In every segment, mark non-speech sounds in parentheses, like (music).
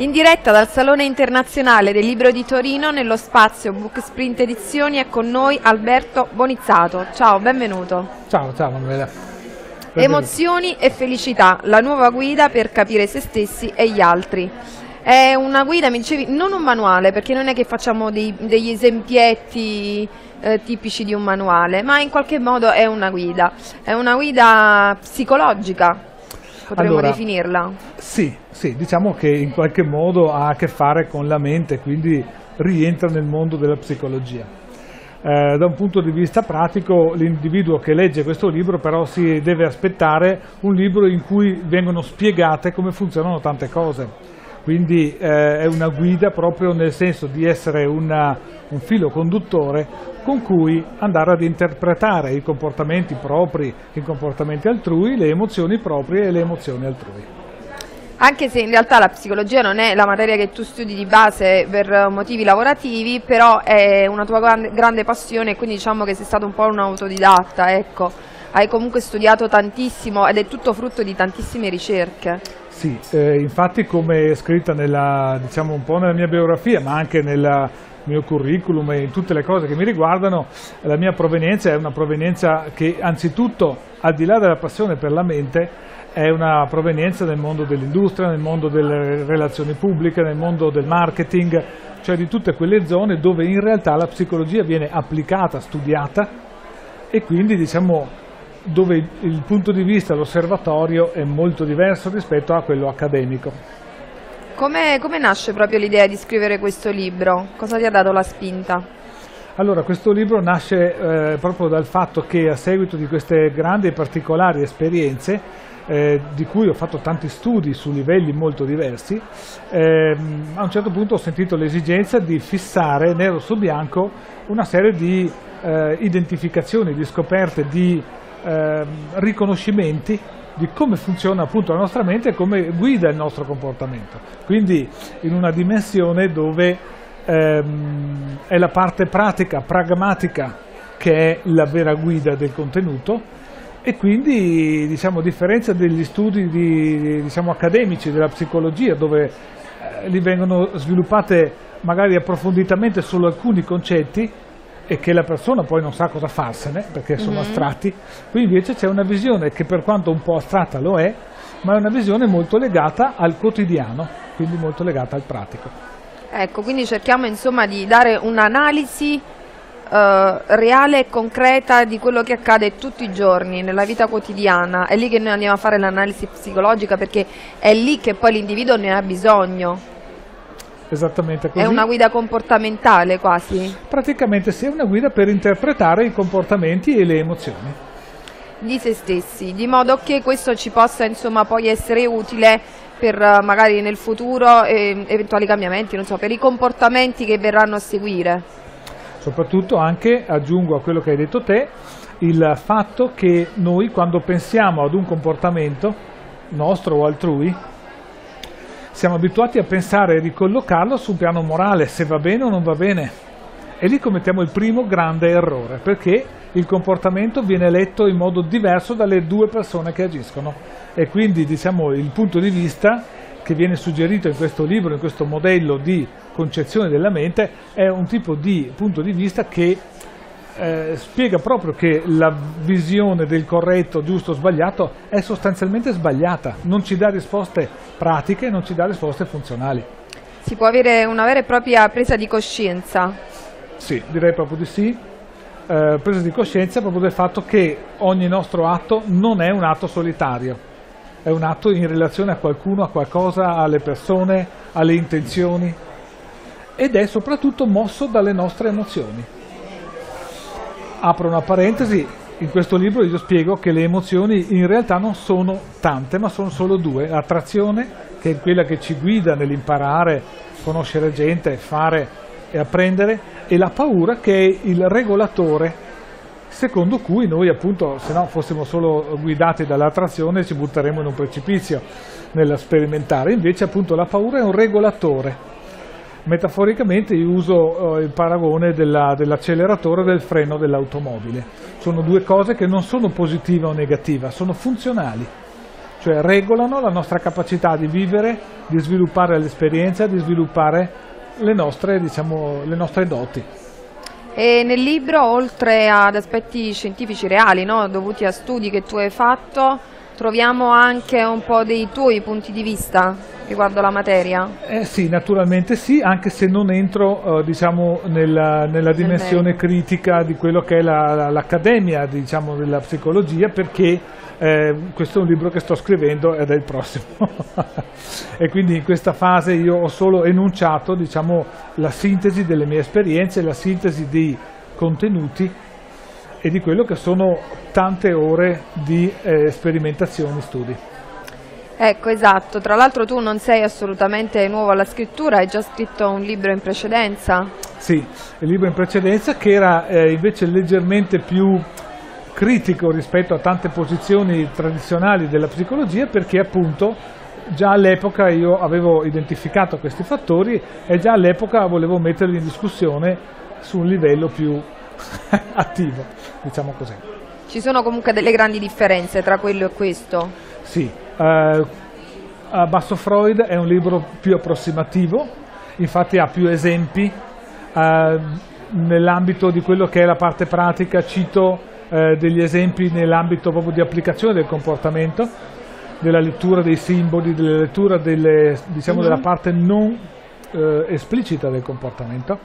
In diretta dal Salone Internazionale del Libro di Torino, nello spazio Book Sprint Edizioni, è con noi Alberto Bonizzato. Ciao, benvenuto. Ciao, ciao Manuela. Emozioni e felicità, la nuova guida per capire se stessi e gli altri. È una guida, mi dicevi, non un manuale, perché non è che facciamo dei, degli esempietti eh, tipici di un manuale, ma in qualche modo è una guida. È una guida psicologica, potremmo allora, definirla. Sì, sì, diciamo che in qualche modo ha a che fare con la mente, quindi rientra nel mondo della psicologia. Eh, da un punto di vista pratico l'individuo che legge questo libro però si deve aspettare un libro in cui vengono spiegate come funzionano tante cose quindi eh, è una guida proprio nel senso di essere una, un filo conduttore con cui andare ad interpretare i comportamenti propri, i comportamenti altrui, le emozioni proprie e le emozioni altrui. Anche se in realtà la psicologia non è la materia che tu studi di base per motivi lavorativi, però è una tua grande, passione e quindi diciamo che sei stato un po' un autodidatta, ecco. Hai comunque studiato tantissimo ed è tutto frutto di tantissime ricerche. Sì, eh, infatti come è scritta nella, diciamo un po' nella mia biografia, ma anche nel mio curriculum e in tutte le cose che mi riguardano, la mia provenienza è una provenienza che anzitutto, al di là della passione per la mente, è una provenienza nel mondo dell'industria, nel mondo delle relazioni pubbliche, nel mondo del marketing, cioè di tutte quelle zone dove in realtà la psicologia viene applicata, studiata e quindi diciamo dove il punto di vista, l'osservatorio è molto diverso rispetto a quello accademico. Come, come nasce proprio l'idea di scrivere questo libro? Cosa ti ha dato la spinta? Allora, questo libro nasce eh, proprio dal fatto che a seguito di queste grandi e particolari esperienze, eh, di cui ho fatto tanti studi su livelli molto diversi, eh, a un certo punto ho sentito l'esigenza di fissare nero su bianco una serie di eh, identificazioni, di scoperte, di eh, riconoscimenti di come funziona appunto la nostra mente e come guida il nostro comportamento. Quindi in una dimensione dove ehm, è la parte pratica, pragmatica, che è la vera guida del contenuto e quindi diciamo, a differenza degli studi di, diciamo, accademici della psicologia dove eh, li vengono sviluppate magari approfonditamente solo alcuni concetti, e che la persona poi non sa cosa farsene perché sono mm-hmm. astratti, qui invece c'è una visione che per quanto un po' astratta lo è, ma è una visione molto legata al quotidiano, quindi molto legata al pratico. Ecco, quindi cerchiamo insomma di dare un'analisi Uh, reale e concreta di quello che accade tutti i giorni nella vita quotidiana. È lì che noi andiamo a fare l'analisi psicologica perché è lì che poi l'individuo ne ha bisogno. Esattamente così. È una guida comportamentale quasi? Praticamente sì, è una guida per interpretare i comportamenti e le emozioni. Di se stessi, di modo che questo ci possa insomma poi essere utile per eh, magari nel futuro eh, eventuali cambiamenti, non so, per i comportamenti che verranno a seguire. Soprattutto anche, aggiungo a quello che hai detto te, il fatto che noi quando pensiamo ad un comportamento nostro o altrui, siamo abituati a pensare e ricollocarlo su un piano morale, se va bene o non va bene. E lì commettiamo il primo grande errore, perché il comportamento viene letto in modo diverso dalle due persone che agiscono. E quindi diciamo, il punto di vista che viene suggerito in questo libro, in questo modello di concezione della mente, è un tipo di punto di vista che eh, spiega proprio che la visione del corretto, giusto o sbagliato è sostanzialmente sbagliata, non ci dà risposte pratiche, non ci dà risposte funzionali. Si può avere una vera e propria presa di coscienza? Sì, direi proprio di sì. Eh, presa di coscienza proprio del fatto che ogni nostro atto non è un atto solitario, è un atto in relazione a qualcuno, a qualcosa, alle persone, alle intenzioni ed è soprattutto mosso dalle nostre emozioni apro una parentesi, in questo libro io spiego che le emozioni in realtà non sono tante, ma sono solo due. L'attrazione, che è quella che ci guida nell'imparare, conoscere gente, fare e apprendere, e la paura che è il regolatore secondo cui noi appunto se no fossimo solo guidati dall'attrazione ci butteremmo in un precipizio nella sperimentare, invece appunto la paura è un regolatore Metaforicamente io uso eh, il paragone della, dell'acceleratore e del freno dell'automobile. Sono due cose che non sono positive o negative, sono funzionali. cioè regolano la nostra capacità di vivere, di sviluppare l'esperienza, di sviluppare le nostre, diciamo, le nostre doti. E nel libro, oltre ad aspetti scientifici reali, no, dovuti a studi che tu hai fatto, troviamo anche un po' dei tuoi punti di vista riguardo la materia? Eh sì, naturalmente sì, anche se non entro eh, diciamo, nella, nella, dimensione critica di quello che è l'accademia diciamo, della psicologia, perché eh, questo è un libro che sto scrivendo ed è il prossimo. (laughs) e quindi in questa fase io ho solo enunciato diciamo, la sintesi delle mie esperienze, la sintesi dei contenuti e di quello che sono tante ore di eh, sperimentazioni e studi. Ecco, esatto. Tra l'altro tu non sei assolutamente nuovo alla scrittura, hai già scritto un libro in precedenza. Sì, il libro in precedenza che era eh, invece leggermente più critico rispetto a tante posizioni tradizionali della psicologia perché appunto già all'epoca io avevo identificato questi fattori e già all'epoca volevo metterli in discussione su un livello più (laughs) attivo, diciamo così. Ci sono comunque delle grandi differenze tra quello e questo? Sì, Uh, Basso Freud è un libro più approssimativo, infatti ha più esempi. Uh, nell'ambito di quello che è la parte pratica cito uh, degli esempi nell'ambito proprio di applicazione del comportamento, della lettura dei simboli, della lettura delle, diciamo, mm -hmm. della parte non esplicita del comportamento.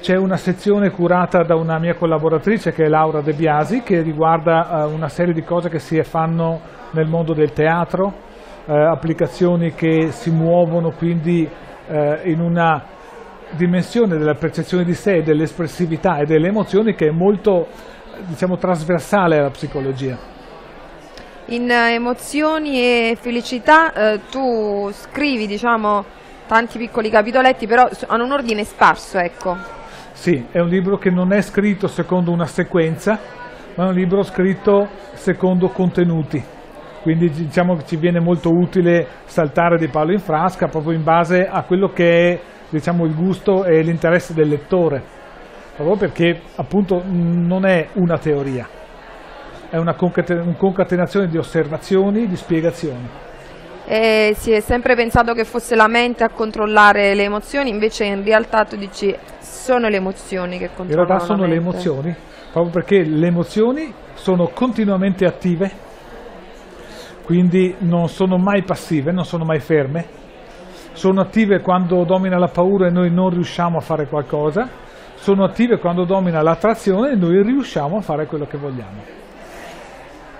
C'è una sezione curata da una mia collaboratrice che è Laura De Biasi che riguarda una serie di cose che si fanno nel mondo del teatro, eh, applicazioni che si muovono quindi eh, in una dimensione della percezione di sé, dell'espressività e delle emozioni che è molto diciamo, trasversale alla psicologia. In uh, emozioni e felicità uh, tu scrivi diciamo, tanti piccoli capitoletti però hanno un ordine sparso. Ecco. Sì, è un libro che non è scritto secondo una sequenza, ma è un libro scritto secondo contenuti. Quindi diciamo che ci viene molto utile saltare di palo in frasca proprio in base a quello che è diciamo, il gusto e l'interesse del lettore, proprio perché appunto non è una teoria, è una concatenazione di osservazioni, di spiegazioni. E si è sempre pensato che fosse la mente a controllare le emozioni, invece in realtà tu dici sono le emozioni che controllano. In realtà sono le emozioni, proprio perché le emozioni sono continuamente attive quindi non sono mai passive, non sono mai ferme, sono attive quando domina la paura e noi non riusciamo a fare qualcosa, sono attive quando domina l'attrazione e noi riusciamo a fare quello che vogliamo.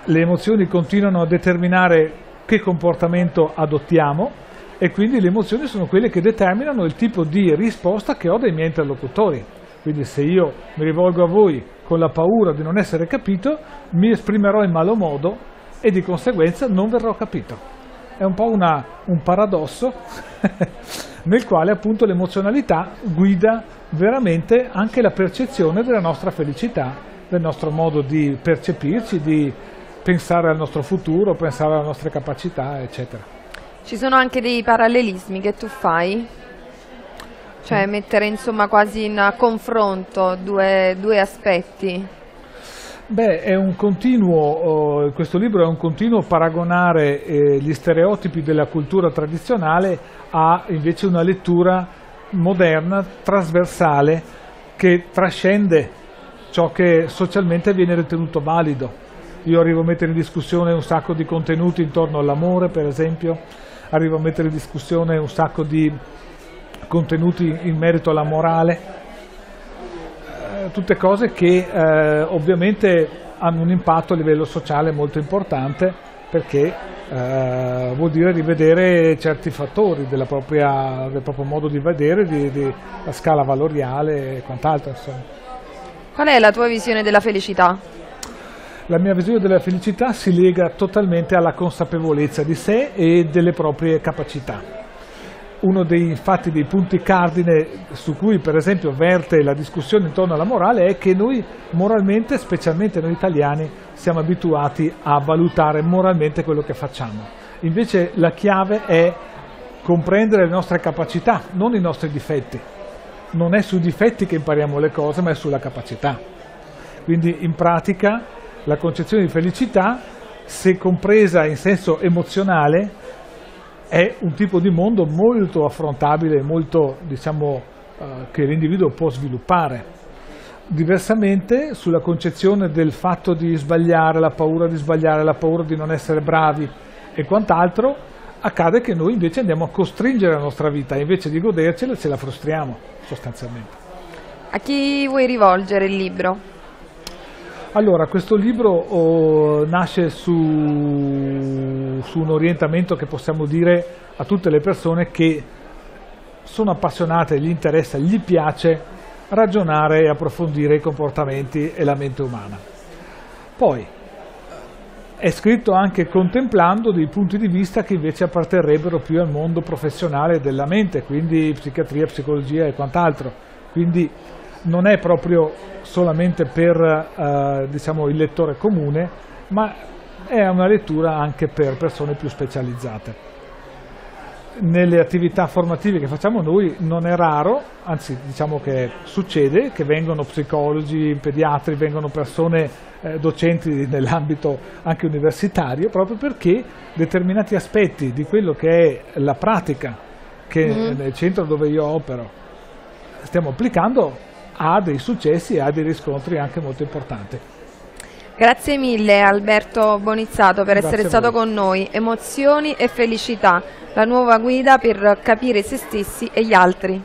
Le emozioni continuano a determinare che comportamento adottiamo e quindi le emozioni sono quelle che determinano il tipo di risposta che ho dai miei interlocutori. Quindi se io mi rivolgo a voi con la paura di non essere capito, mi esprimerò in malo modo e di conseguenza non verrò capito. È un po' una, un paradosso (laughs) nel quale appunto l'emozionalità guida veramente anche la percezione della nostra felicità, del nostro modo di percepirci, di pensare al nostro futuro, pensare alle nostre capacità, eccetera. Ci sono anche dei parallelismi che tu fai? Cioè mm. mettere insomma quasi in confronto due, due aspetti? Beh, è un continuo, uh, questo libro è un continuo paragonare eh, gli stereotipi della cultura tradizionale a invece una lettura moderna, trasversale, che trascende ciò che socialmente viene ritenuto valido. Io arrivo a mettere in discussione un sacco di contenuti intorno all'amore, per esempio, arrivo a mettere in discussione un sacco di contenuti in merito alla morale, tutte cose che eh, ovviamente hanno un impatto a livello sociale molto importante perché eh, vuol dire rivedere certi fattori propria, del proprio modo di vedere, di, di, la scala valoriale e quant'altro. Qual è la tua visione della felicità? La mia visione della felicità si lega totalmente alla consapevolezza di sé e delle proprie capacità uno dei, infatti, dei punti cardine su cui per esempio verte la discussione intorno alla morale è che noi moralmente, specialmente noi italiani, siamo abituati a valutare moralmente quello che facciamo. Invece la chiave è comprendere le nostre capacità, non i nostri difetti. Non è sui difetti che impariamo le cose, ma è sulla capacità. Quindi in pratica la concezione di felicità se compresa in senso emozionale, è un tipo di mondo molto affrontabile, molto, diciamo, eh, che l'individuo può sviluppare. Diversamente, sulla concezione del fatto di sbagliare, la paura di sbagliare, la paura di non essere bravi e quant'altro, accade che noi invece andiamo a costringere la nostra vita, invece di godercela ce la frustriamo sostanzialmente. A chi vuoi rivolgere il libro? Allora, questo libro oh, nasce su, su, un orientamento che possiamo dire a tutte le persone che sono appassionate, gli interessa, gli piace ragionare e approfondire i comportamenti e la mente umana. Poi è scritto anche contemplando dei punti di vista che invece apparterrebbero più al mondo professionale della mente, quindi psichiatria, psicologia e quant'altro. Quindi non è proprio solamente per eh, diciamo, il lettore comune, ma è una lettura anche per persone più specializzate nelle attività formative che facciamo noi non è raro, anzi diciamo che succede, che vengono psicologi, pediatri, vengono persone eh, docenti nell'ambito anche universitario, proprio perché determinati aspetti di quello che è la pratica che mm. nel centro dove io opero stiamo applicando ha dei successi e ha dei riscontri anche molto importanti. Grazie mille Alberto Bonizzato per Grazie essere stato con noi. Emozioni e felicità, la nuova guida per capire se stessi e gli altri.